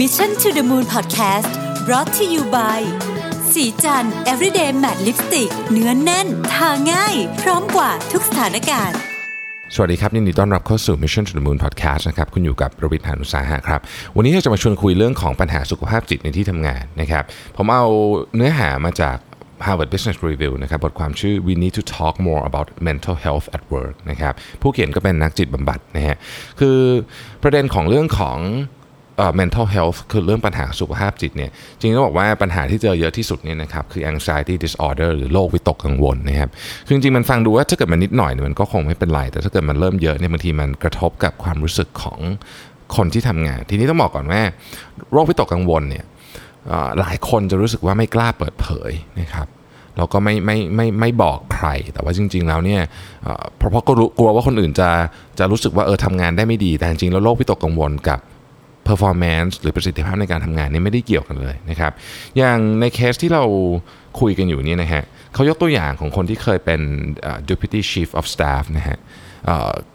Mission to the Moon Podcast brought to you by สีจัน everyday matte lipstick เนื้อนแน่น ทาง่าย พร้อมกว่าทุกสถานการณ์สวัสดีครับยินดีต้อนรับเข้าสู่ Mission to the Moon Podcast นะครับคุณอยู่กับประวิทยานุสาหะครับ วันนี้เราจะมาชวนคุยเรื่องของปัญหาสุขภาพจิตในที่ทำงานนะครับผมเอาเนื้อหามาจาก Harvard Business Review นะครับบทความชื่อ We need to talk more about mental health at work นะครับผู้เขียนก็เป็นนักจิตบำบัดนะฮะคือประเด็นของเรื่องของ mental health คือเรื่องปัญหาสุขภาพจิตเนี่ยจริงๆต้องบอกว่าปัญหาที่เจอเยอะที่สุดเนี่ยนะครับคือ anxiety disorder หรือโรควิตกกังวลนะครับคือจริงๆมันฟังดูว่าถ้าเกิดมันนิดหน่อยเนี่ยมันก็คงไม่เป็นไร แต่ถ้าเกิดมันเริ่มเยอะเนี่ยบางทีมันกระทบกับความรู้สึกของคนที่ทำงาน ทีนี้ต้องบอกก่อนว่าโรควิตกกังวลเนี่ยหลายคนจะรู้สึกว่าไม่กล้าเปิดเผยนะครับเราก็ไม่ไม่ไม่ไม่บอกใคร แต่ว่าจริง ๆ แล้วเนี่ยเอ่อเพราะเพราะก็รู้กลัวว่าคนอื่นจะจะรู้สึกว่าเออทำงานได้ไม่ดี แต่จริงๆแล้วโรควิตกกังวลกับ performance หรือประสิทธิภาพในการทำงานนี่ไม่ได้เกี่ยวกันเลยนะครับ อย่างในเคสที่เราคุยกันอยู่นี่นะฮะเขายกตัวอย่างของคนที่เคยเป็น deputy chief of staff นะฮะ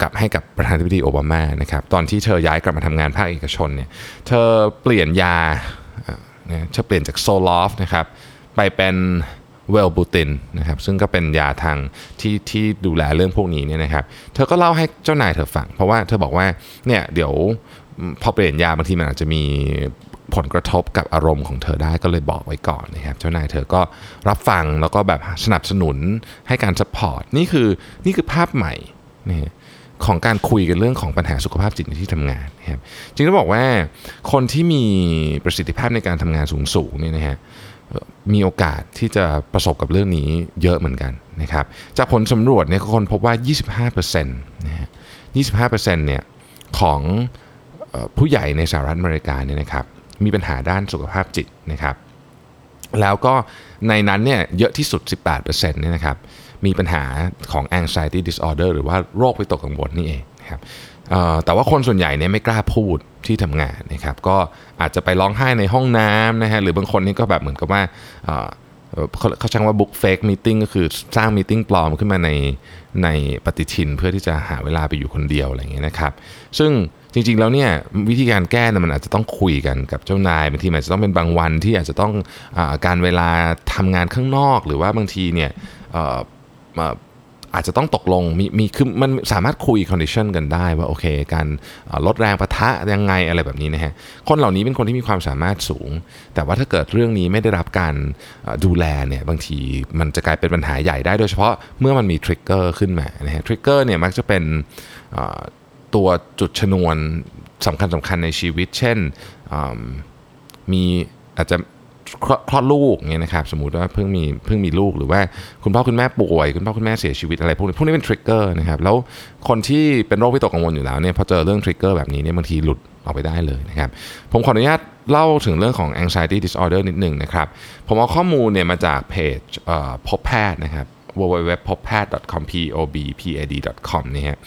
กับให้กับประธานาธิบดีโอบามานะครับตอนที่เธอย้ายกลับมาทำงานภาคเอกชนเนี่ยเธอเปลี่ยนยาเอ่อนะเธอเปลี่ยนจาก Zoloft นะครับไปเป็นเวลบูตินนะครับซึ่งก็เป็นยาทางที่ที่ดูแลเรื่องพวกนี้เนี่ยนะครับเธอก็เล่าให้เจ้านายเธอฟัง เพราะว่าเธอบอกว่าเนี่ยเดี๋ยว พอเปลี่ยนยาบางทีมันอาจจะมีผลกระทบกับอารมณ์ของเธอได้ก็เลยบอกไว้ก่อนนะครับ เจ้านายเธอก็รับฟังแล้วก็แบบสนับสนุนให้การสปอร์ตนี่คือนี่คือภาพใหม่นะของการคุยกันเรื่องของปัญหาสุขภาพจิตในที่ทำงานนะครับจริงๆต้องบอกว่าคนที่มีประสิทธิภาพในการทำงานสูงๆเนี่ยนะฮะมีโอกาสที่จะประสบกับเรื่องนี้เยอะเหมือนกันนะครับจากผลสำรวจเนี่ยคนพบว่า 25%นะฮะ25%เนี่ยของ ผู้ใหญ่ในสหรัฐอเมริกาเนี่ยนะครับมีปัญหาด้านสุขภาพจิตนะครับ แล้วก็ในนั้นเนี่ยเยอะที่สุด 18%เนี่ยนะครับมีปัญหาของ anxiety disorder หรือว่าโรควิตกกังวลนี่เองนะครับแต่ว่าคนส่วนใหญ่เนี่ยไม่กล้าพูดที่ทำงานนะครับ ก็อาจจะไปร้องไห้ในห้องน้ำนะฮะหรือบางคนนี่ก็แบบเหมือนกับว่าเขาเขาใช้ว่า book fake meeting ก็คือสร้าง meeting ปลอมขึ้นมาในในปฏิทินเพื่อที่จะหาเวลาไปอยู่คนเดียวอะไรอย่างเงี้ยนะครับ ซึ่ง จริง ๆ แล้วเนี่ยวิธีการแก้นี่ยมันอาจจะต้องคุยกันกับเจ้านายบางทีมันอาจจะต้องเป็นบางวันที่อาจจะต้องอการเวลาทำงานข้างนอก หรือว่าบางทีเนี่ยอออาจจะต้องตกลงมีมีคือมันสามารถคุย condition กันได้ว่าโอเค การลดแรงปะทะยังไงอะไรแบบนี้นะฮะคนเหล่านี้เป็นคนที่มีความสามารถสูง แต่ว่าถ้าเกิดเรื่องนี้ไม่ได้รับการดูแลเนี่ยบางทีมันจะกลายเป็นปัญหาใหญ่ได้โดยเฉพาะเมื่อมันมี trigger ขึ้นมานะฮะ trigger เนี่ยมักจะเป็น ตัวจุดชนวนสำคัญสำคัญในชีวิต เช่นมีอาจจะคลอคลอดลูกเงี้ยนะครับสมมุติว่าเพิ่งมีเพิ่งมีลูกหรือว่าคุณพ่อคุณแม่ป่วย คุณพ่อคุณแม่เสียชีวิตอะไรพวกนี้พวกนี้เป็นทริกเกอร์นะครับแล้วคนที่เป็นโรควิตกกังวลอยู่แล้วเนี่ยพอเจอเรื่องทริกเกอร์แบบนี้เนี่ยบางทีหลุดออกไปได้เลยนะครับผมขออนุญาตเล่าถึงเรื่องของ anxiety disorder นิดหนึ่งนะครับ ผมเอาข้อมูลเนี่ยมาจากเพจเอ่อพบแพทย์นะครับ www.popad.com p o b p a d com นี่ฮะ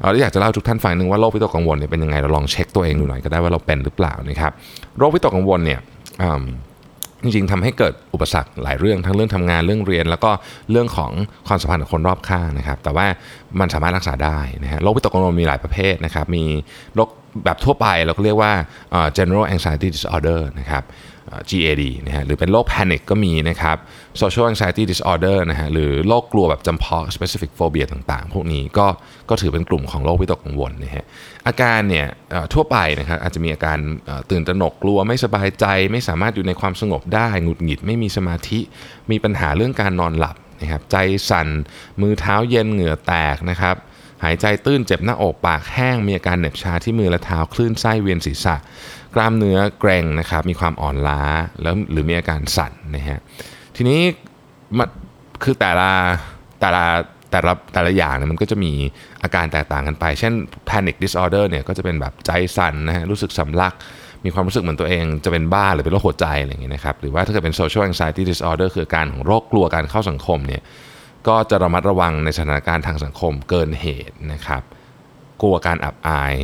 เอ่อยากจะเล่าทุกท่านฟังหนึ่งว่าโรควิตกกังวลเนี่ยเป็นยังไงเราลองเช็คตัวเองดูหน่อยก็ได้ว่าเราเป็นหรือเปล่านะครับโรควิตกกังวลเนี่ยจริงๆทำให้เกิดอุปสรรคหลายเรื่องทั้งเรื่องทำงานเรื่องเรียน แล้วก็เรื่องของความสัมพันธ์กับคนรอบข้างนะครับ แต่ว่ามันสามารถรักษาได้นะฮะโรควิตกกังวลมีหลายประเภทนะครับ มีโรคแบบทั่วไปเราก็เรียกว่า general anxiety disorder นะครับ GAD นะฮะหรือเป็นโรค panic ก็มีนะครับ social anxiety disorder นะฮะหรือโรคกลัวแบบจำเพาะ specific phobia ต่างๆ พวกนี้ก็ก็ถือเป็นกลุ่มของโรควิตกกังวลนะฮะอาการเนี่ยทั่วไปนะครับอาจจะมีอาการตื่นตระหนกกลัวไม่สบายใจ ไม่สามารถอยู่ในความสงบได้หงุดหงิดไม่มีสมาธิ มีปัญหาเรื่องการนอนหลับนะครับใจสั่นมือเท้าเย็นเหงื่อแตกนะครับหายใจตื้นเจ็บหน้าอกปากแห้งมีอาการเหน็บชาที่มือและเท้าคลื่นไส้เวียนศีรษะ กล้ามเนื้อเกร็งนะครับมีความอ่อนล้าแล้วหรือมีอาการสั่นนะฮะทีนี้มันคือแต่ละแต่ละแต่ละแต่ละอย่างเนี่ยมันก็จะมีอาการแตกต่างกันไป เช่น panic disorder เนี่ยก็จะเป็นแบบใจสั่นนะฮะรู้สึกสำลัก มีความรู้สึกเหมือนตัวเองจะเป็นบ้าหรือเป็นโรคหัวใจอะไรอย่างเงี้ยนะครับหรือว่าถ้าเกิดเป็น social anxiety disorder คือการของโรคกลัวการเข้าสังคมเนี่ยก็จะระมัดระวังในสถานการณ์ทางสังคมเกินเหตุนะครับกลัวการอับอาย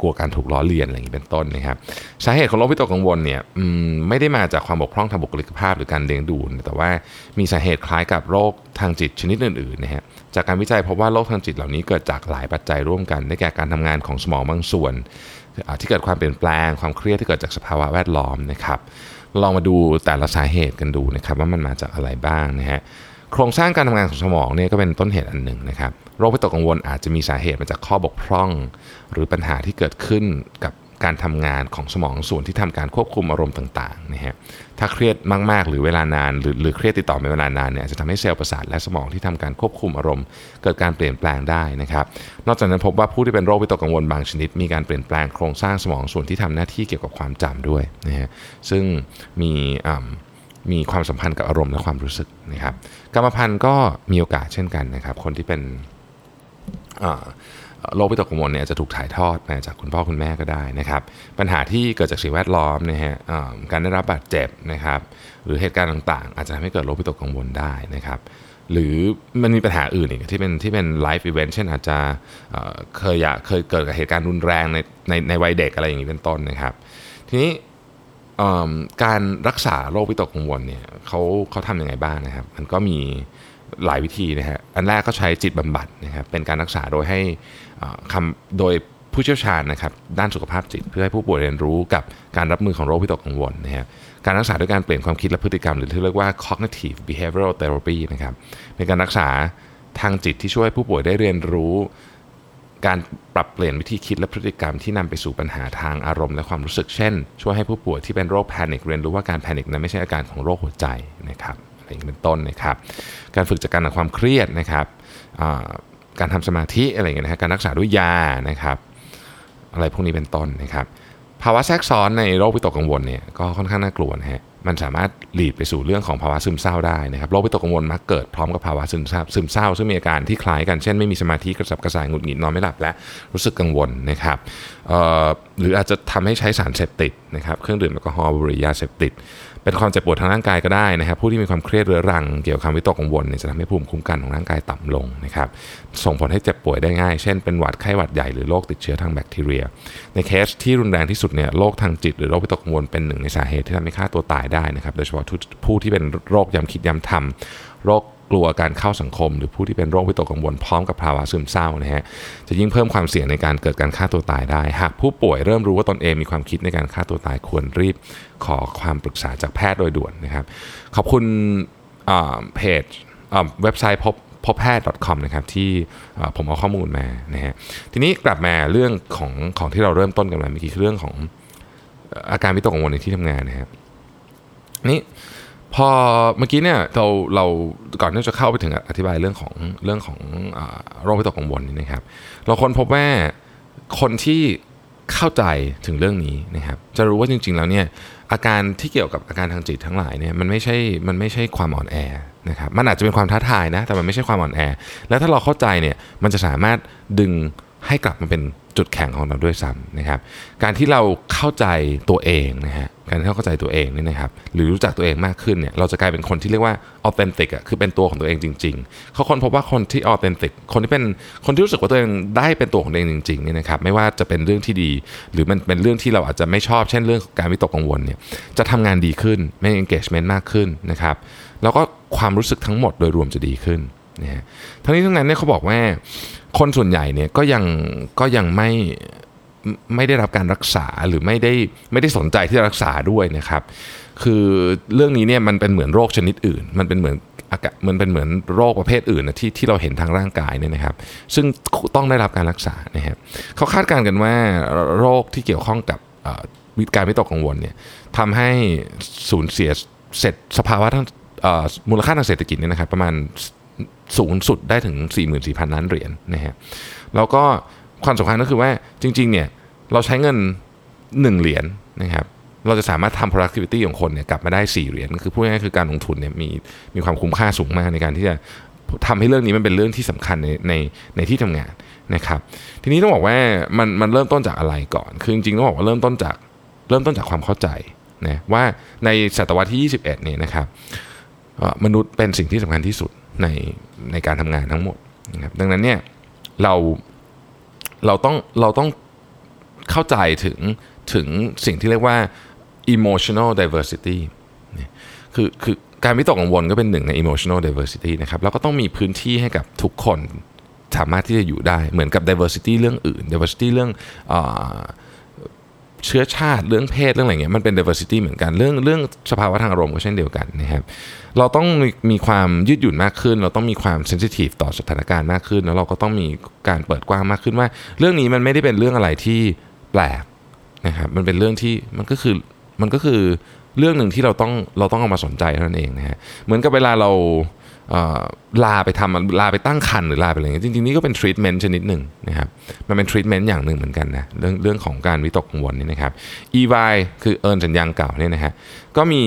กลัวการถูกล้อเลียนอะไรอย่างนี้เป็นต้นนะครับสาเหตุของโรควิตกกังวลเนี่ยไม่ได้มาจากความบกพร่องทางบุคลิกภาพหรือการเลี้ยงดู แต่ว่ามีสาเหตุคล้ายกับโรคทางจิตชนิดอื่นๆนะฮะจากการวิจัยพบว่าโรคทางจิตเหล่านี้เกิดจากหลายปัจจัยร่วมกันได้แก่การทำงานของสมองบางส่วน ที่เกิดความเปลี่ยนแปลง ความเครียดที่เกิดจากสภาวะแวดล้อมนะครับลองมาดูแต่ละสาเหตุกันดูนะครับว่ามันมาจากอะไรบ้างนะฮะ โครงสร้างการทำงานของสมองเนี่ยก็เป็นต้นเหตุอันหนึ่งนะครับ โรควิตกกังวลอาจจะมีสาเหตุมาจากข้อบกพร่อง หรือปัญหาที่เกิดขึ้นกับการทำงานของสมองส่วนที่ทำการควบคุมอารมณ์ต่างๆนะฮะถ้าเครียดมากๆ หรือเวลานาน หรือหรือเครียดติดต่อเป็นเวลานานเนี่ยจะทำให้เซลล์ประสาทและสมองที่ทำการควบคุมอารมณ์ เกิดการเปลี่ยนแปลงได้นะครับ นอกจากนั้นพบว่าผู้ที่เป็นโรควิตกกังวลบางชนิด มีการเปลี่ยนแปลงโครงสร้างสมองส่วนที่ทำหน้าที่เกี่ยวกับความจำด้วยนะฮะซึ่งมี มีความสัมพันธ์กับอารมณ์และความรู้สึกนะครับกรรมพันธุ์ก็มีโอกาสเช่นกันนะครับ คนที่เป็นโรควิษตกกังวลเนี่ยจะถูกถ่ายทอดมาจากคุณพ่อคุณแม่ก็ได้นะครับ ปัญหาที่เกิดจากสิ่งแวดล้อมนะฮะการได้รับบาดเจ็บนะครับ หรือเหตุการณ์ต่างๆ อาจจะทำให้เกิดโรควิตกกังวลได้นะครับ หรือมันมีปัญหาอื่นอีกที่เป็นที่เป็น life event เช่นอาจจะเคยอยากเคยเกิดกับเหตุการณ์รุนแรงในในในวัยเด็กอะไรอย่างนี้เป็นต้นนะครับ ทีนี้ การรักษาโรควิตกกังวลเนี่ยเขาเขาทำยังไงบ้างนะครับ มันก็มีหลายวิธีนะฮะอันแรกก็ใช้จิตบำบัดนะครับเป็นการรักษาโดยให้คำโดยผู้เชี่ยวชาญนะครับด้านสุขภาพจิตเพื่อให้ผู้ป่วยเรียนรู้กับการรับมือของโรควิตกกังวลนะฮะการรักษาด้วยการเปลี่ยนความคิดและพฤติกรรม หรือที่เรียกว่า cognitive behavioral therapy นะครับเป็นการรักษาทางจิตที่ช่วยผู้ป่วยได้เรียนรู้ การปรับเปลี่ยนวิธีคิดและพฤติกรรมที่นำไปสู่ปัญหาทางอารมณ์และความรู้สึก เช่น ช่วยให้ผู้ป่วยที่เป็นโรคแพนิคเรียนรู้ว่าการแพนิคนั้นไม่ใช่อาการของโรคหัวใจนะครับอะไรอย่างเป็นต้นนะครับ การฝึกจากการความเครียดนะครับการทำสมาธิอะไรอย่างเงี้ยนะการรักษาด้วยยานะครับ อะไรพวกนี้เป็นต้นนะครับ ภาวะแทรกซ้อนในโรควิตกกังวลเนี่ยก็ค่อนข้างน่ากลัวนะฮะ มันสามารถหลีดไปสู่เรื่องของภาวะซึมเศร้าได้นะครับโรควิตกกังวลมักเกิดพร้อมกับภาวะซึมเศร้าซึมเศร้าซึ่งมีอาการที่คล้ายกันเช่นไม่มีสมาธิกระสับกระส่ายหงุดหงิดนอนไม่หลับและรู้สึกกังวลนะครับ หรืออาจจะทำให้ใช้สารเสพติดนะครับเครื่องดื่มแอลกอฮอล์บุหรี่ยาเสพติด เป็นความเจ็บปวดทางร่างกายก็ได้นะครับ ผู้ที่มีความเครียดเรื้อรังเกี่ยวกับความวิตกกังวลเนี่ยจะทำให้ภูมิคุ้มกันของร่างกายต่ำลงนะครับส่งผลให้เจ็บป่วยได้ง่าย เช่นเป็นหวัดไข้หวัดใหญ่หรือโรคติดเชื้อทางแบคทีเรีย ในเคสที่รุนแรงที่สุดเนี่ยโรคทางจิตหรือโรควิตกกังวลเป็นหนึ่งในสาเหตุที่ทำให้ฆ่าตัวตายได้นะครับโดยเฉพาะผู้ที่เป็นโรคย้ำคิดย้ำทำโรค กลัวการเข้าสังคม หรือผู้ที่เป็นโรควิตกกังวลพร้อมกับภาวะซึมเศร้านะฮะจะยิ่งเพิ่มความเสี่ยงในการเกิดการฆ่าตัวตายได้ หากผู้ป่วยเริ่มรู้ว่าตนเองมีความคิดในการฆ่าตัวตายควรรีบขอความปรึกษาจากแพทย์โดยด่วนนะครับขอบคุณเพจเว็บไซต์พบพบแพทย์ .com นะครับที่ผมเอาข้อมูลมานะฮะทีนี้กลับมาเรื่องของของที่เราเริ่มต้นกันมาเมื่อกี้คือเรื่องของอาการวิตกกังวลในที่ทำงานนะครับนี่ พอเมื่อกี้เนี่ยเราเราก่อนที่จะเข้าไปถึงอธิบายเรื่องของเรื่องของโรควิตกกังวลนี่นะครับ เราคนพบว่าคนที่เข้าใจถึงเรื่องนี้นะครับ จะรู้ว่าจริง ๆ แล้วเนี่ยอาการที่เกี่ยวกับอาการทางจิตทั้งหลายเนี่ยมันไม่ใช่มันไม่ใช่ความอ่อนแอนะครับมันอาจจะเป็นความท้าทายนะแต่มันไม่ใช่ความอ่อนแอ แล้วถ้าเราเข้าใจเนี่ยมันจะสามารถดึงให้กลับมาเป็น จุดแข็งของเราด้วยซ้ำนะครับ การที่เราเข้าใจตัวเองนะฮะการที่เราเข้าใจตัวเองนี่นะครับ หรือรู้จักตัวเองมากขึ้นเนี่ยเราจะกลายเป็นคนที่เรียกว่าออเทนติกอะคือเป็นตัวของตัวเองจริง ๆ เขาค้นพบว่าคนที่ออเทนติกคนที่เป็นคนที่รู้สึกว่าตัวเองได้เป็นตัวของตัวเองจริงๆนี่นะครับไม่ว่าจะเป็นเรื่องที่ดี หรือมันเป็นเรื่องที่เราอาจจะไม่ชอบ เช่นเรื่องการวิตกกังวลเนี่ยจะทำงานดีขึ้นไม่ engagement มากขึ้นนะครับแล้วก็ความรู้สึกทั้งหมดโดยรวมจะดีขึ้นนะฮะทั้งนี้ทั้งนั้นเนี่ยเขาบอกว่า คนส่วนใหญ่เนี่ยก็ยังก็ยังไม่ไม่ได้รับการรักษาหรือไม่ได้ไม่ได้สนใจที่จะรักษาด้วยนะครับ คือเรื่องนี้เนี่ยมันเป็นเหมือนโรคชนิดอื่น มันเป็นเหมือนอากาศมันเป็นเหมือนโรคประเภทอื่นนะที่ที่เราเห็นทางร่างกายเนี่ยนะครับ ซึ่งต้องได้รับการรักษานะครับเขาคาดการณ์กันว่าโรคที่เกี่ยวข้องกับการวิตกกังวลเนี่ยทำให้สูญเสียเสร็จสภาวะทั้งมูลค่าทางเศรษฐกิจเนี่ยนะครับประมาณ สูงสุดได้ถึง 44,000 ล้านเหรียญนะฮะแล้วก็ความสำคัญก็คือว่าจริงๆเนี่ยเราใช้เงิน 1 เหรียญนะครับเราจะสามารถทำ productivity ของคนเนี่ยกลับมาได้ 4 เหรียญคือพูดง่ายๆคือการลงทุนเนี่ยมีมีความคุ้มค่าสูงมากในการที่จะทำให้เรื่องนี้มันเป็นเรื่องที่สำคัญในในในที่ทำงานนะครับทีนี้ต้องบอกว่ามันมันเริ่มต้นจากอะไรก่อน คือจริงๆต้องบอกว่าเริ่มต้นจากเริ่มต้นจากความเข้าใจนะว่าในศตวรรษที่ 21เนี่ยนะครับมนุษย์เป็นสิ่งที่สำคัญที่สุด ในในการทำงานทั้งหมดนะครับดังนั้นเนี่ยเราเราต้องเราต้องเข้าใจถึงถึงสิ่งที่เรียกว่า emotional diversity คือคือการวิตกกังวลก็เป็นหนึ่งใน emotional diversity นะครับแล้วก็ต้องมีพื้นที่ให้กับทุกคนสามารถที่จะอยู่ได้เหมือนกับ diversity เรื่องอื่น diversity เรื่องอ เชื้อชาติเรื่องเพศเรื่องอะไรเงี้ยมันเป็น diversity เหมือนกันเรื่องเรื่องสภาวะทางอารมณ์ก็เช่นเดียวกันนะครับเราต้องมีความยืดหยุ่นมากขึ้น เราต้องมีความ sensitive ต่อสถานการณ์มากขึ้น แล้วเราก็ต้องมีการเปิดกว้างมากขึ้นว่า เรื่องนี้มันไม่ได้เป็นเรื่องอะไรที่แปลกนะครับมันเป็นเรื่องที่มันก็คือมันก็คือเรื่องหนึ่งที่เราต้องเราต้องเอามาสนใจเท่านั้นเองนะฮะเหมือนกับเวลาเรา ลาไปทำลาไปตั้งคันหรือลาไปอะไรเงี้ยจริงๆนี่ก็เป็นทรีทเมนต์ชนิดหนึ่งนะครับมันเป็นทรีทเมนต์อย่างหนึ่งเหมือนกันนะเรื่องเรื่องของการวิตกกังวลนี่นะครับ EY คือเอิร์นสัญญางเก่าเนี่ยนะฮะก็มี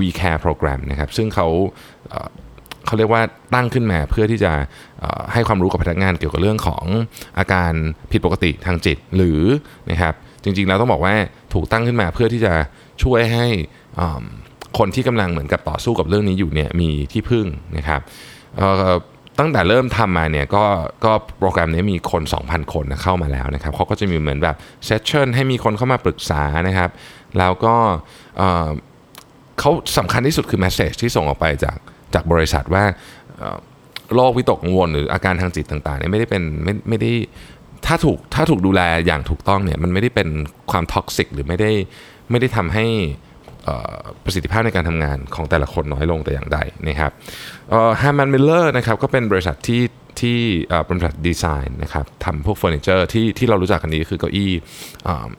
We Care Program นะครับซึ่งเขาเขาเรียกว่าตั้งขึ้นมาเพื่อที่จะให้ความรู้กับพนักงานเกี่ยวกับเรื่องของอาการผิดปกติทางจิตหรือนะครับจริงๆแล้วต้องบอกว่าถูกตั้งขึ้นมาเพื่อที่จะช่วยให้ คนที่กำลังเหมือนกับต่อสู้กับเรื่องนี้อยู่เนี่ยมีที่พึ่งนะครับตั้งแต่เริ่มทำมาเนี่ยก็ก็โปรแกรมนี้มีคน 2,000 คนเข้ามาแล้วนะครับเขาก็จะมีเหมือนแบบเซสชั่นให้มีคนเข้ามาปรึกษานะครับ แล้วก็เขาสำคัญที่สุดคือ message ที่ส่งออกไปจากจากบริษัทว่าโรควิตกกังวลหรืออาการทางจิตต่างๆเนี่ยไม่ได้เป็นไม่ไม่ได้ถ้าถูกถ้าถูกดูแลอย่างถูกต้องเนี่ยมันไม่ได้เป็นความ toxic หรือไม่ได้ไม่ได้ทำให้ ประสิทธิภาพในการทำงานของแต่ละคนน้อยลงแต่อย่างใดนะครับ Herman Miller นะครับก็เป็นบริษัทที่ที่เป็นบริษัทดีไซน์นะครับทำพวกเฟอร์นิเจอร์ที่ที่เรารู้จักกันนี้คือเก้าอี้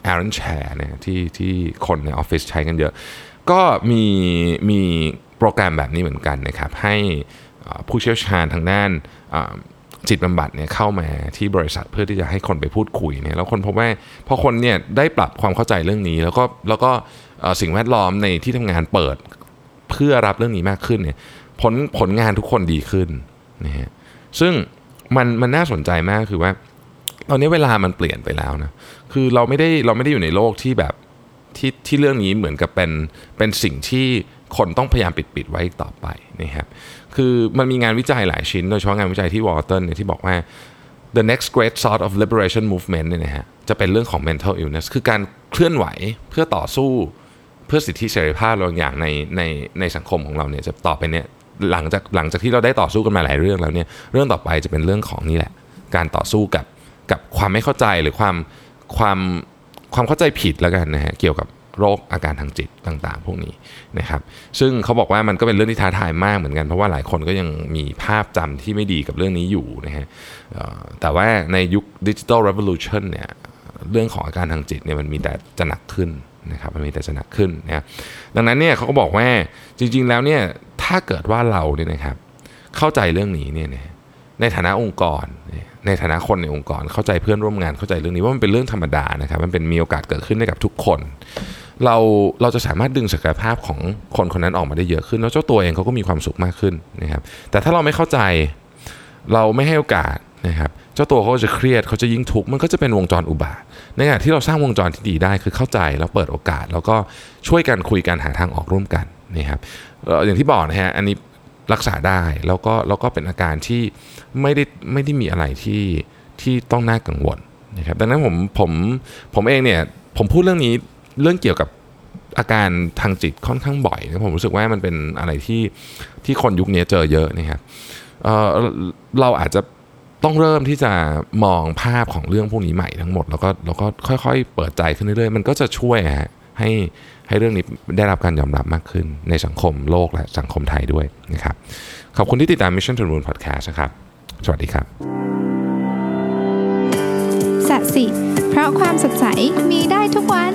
แอรอนแชร์นะที่ที่คนในออฟฟิศใช้กันเยอะ ก็มีมีโปรแกรมแบบนี้เหมือนกันนะครับให้ผู้เชี่ยวชาญทางด้านจิตบำบัดเนี่ยเข้ามาที่บริษัทเพื่อที่จะให้คนไปพูดคุยเนี่ยแล้วคนพบว่าพอคนเนี่ยได้ปรับความเข้าใจเรื่องนี้แล้วก็แล้วก็ สิ่งแวดล้อมในที่ทำงานเปิดเพื่อรับเรื่องนี้มากขึ้นเนี่ยผลผลงานทุกคนดีขึ้นนะฮะซึ่งมันมันน่าสนใจมากคือว่า ตอนนี้เวลามันเปลี่ยนไปแล้วนะคือเราไม่ได้เราไม่ได้อยู่ในโลกที่แบบที่ที่เรื่องนี้เหมือนกับเป็นเป็นสิ่งที่คนต้องพยายามปิดปิดไว้ต่อไปนะครับคือมันมีงานวิจัยหลายชิ้น โดยเฉพาะงานวิจัยที่วอร์ตันเนี่ยที่บอกว่า the next great sort of liberation movement เนี่ยนะฮะจะเป็นเรื่องของ mental illness คือการเคลื่อนไหวเพื่อต่อสู้ เพื่อสิทธิเสรีภาพบางอย่างในในในสังคมของเราเนี่ยจะต่อไปเนี่ยหลังจากหลังจากที่เราได้ต่อสู้กันมาหลายเรื่องแล้วเนี่ยเรื่องต่อไปจะเป็นเรื่องของนี่แหละ การต่อสู้กับกับความไม่เข้าใจหรือความความความเข้าใจผิดแล้วกันนะฮะเกี่ยวกับโรคอาการทางจิตต่างๆ พวกนี้นะครับ ซึ่งเขาบอกว่ามันก็เป็นเรื่องที่ท้าทายมากเหมือนกัน เพราะว่าหลายคนก็ยังมีภาพจำที่ไม่ดีกับเรื่องนี้อยู่นะฮะแต่ว่าในยุค digital revolution เนี่ยเรื่องของอาการทางจิตเนี่ยมันมีแต่จะหนักขึ้น นะครับมันมีแต่จะหนักขึ้นนะดังนั้นเนี่ยเขาก็บอกว่าจริง ๆ แล้วเนี่ยถ้าเกิดว่าเราเนี่ยนะครับเข้าใจเรื่องนี้เนี่ยในฐานะองค์กร ในฐานะคนในองค์กรเข้าใจเพื่อนร่วมงานเข้าใจเรื่องนี้ว่ามันเป็นเรื่องธรรมดานะครับมันเป็นมีโอกาสเกิดขึ้นได้กับทุกคน เราเราจะสามารถดึงศักยภาพของคนคนนั้นออกมาได้เยอะขึ้น แล้วเจ้าตัวเองเขาก็มีความสุขมากขึ้นนะครับแต่ถ้าเราไม่เข้าใจเราไม่ให้โอกาสนะครับ เจ้าตัวเขาจะเครียดเขาจะยิ่งทุกข์มันก็จะเป็นวงจรอุบาทในขณะที่เราสร้างวงจรที่ดีได้คือเข้าใจแล้วเปิดโอกาส แล้วก็ช่วยกันคุยกันหาทางออกร่วมกันนะครับอย่างที่บอกนะฮะอันนี้รักษาได้แล้วก็แล้วก็เป็นอาการที่ไม่ได้ไม่ได้มีอะไรที่ที่ต้องน่ากังวลนะครับดังนั้นผมผมผมเองเนี่ยผมพูดเรื่องนี้เรื่องเกี่ยวกับอาการทางจิตค่อนข้างบ่อยนะผมรู้สึกว่ามันเป็นอะไรที่ที่คนยุคนี้เจอเยอะนะครับเเราอาจจะ ต้องเริ่มที่จะมองภาพของเรื่องพวกนี้ใหม่ทั้งหมด แล้วก็แล้วก็ค่อย ๆ เปิดใจขึ้นเรื่อยๆมันก็จะช่วยฮะให้ให้เรื่องนี้ได้รับการยอมรับมากขึ้นในสังคมโลกและสังคมไทยด้วยนะครับขอบคุณที่ติดตาม Mission to the Moon Podcast นะครับ สวัสดีครับสัสิเพราะความสดใสมีได้ทุกวัน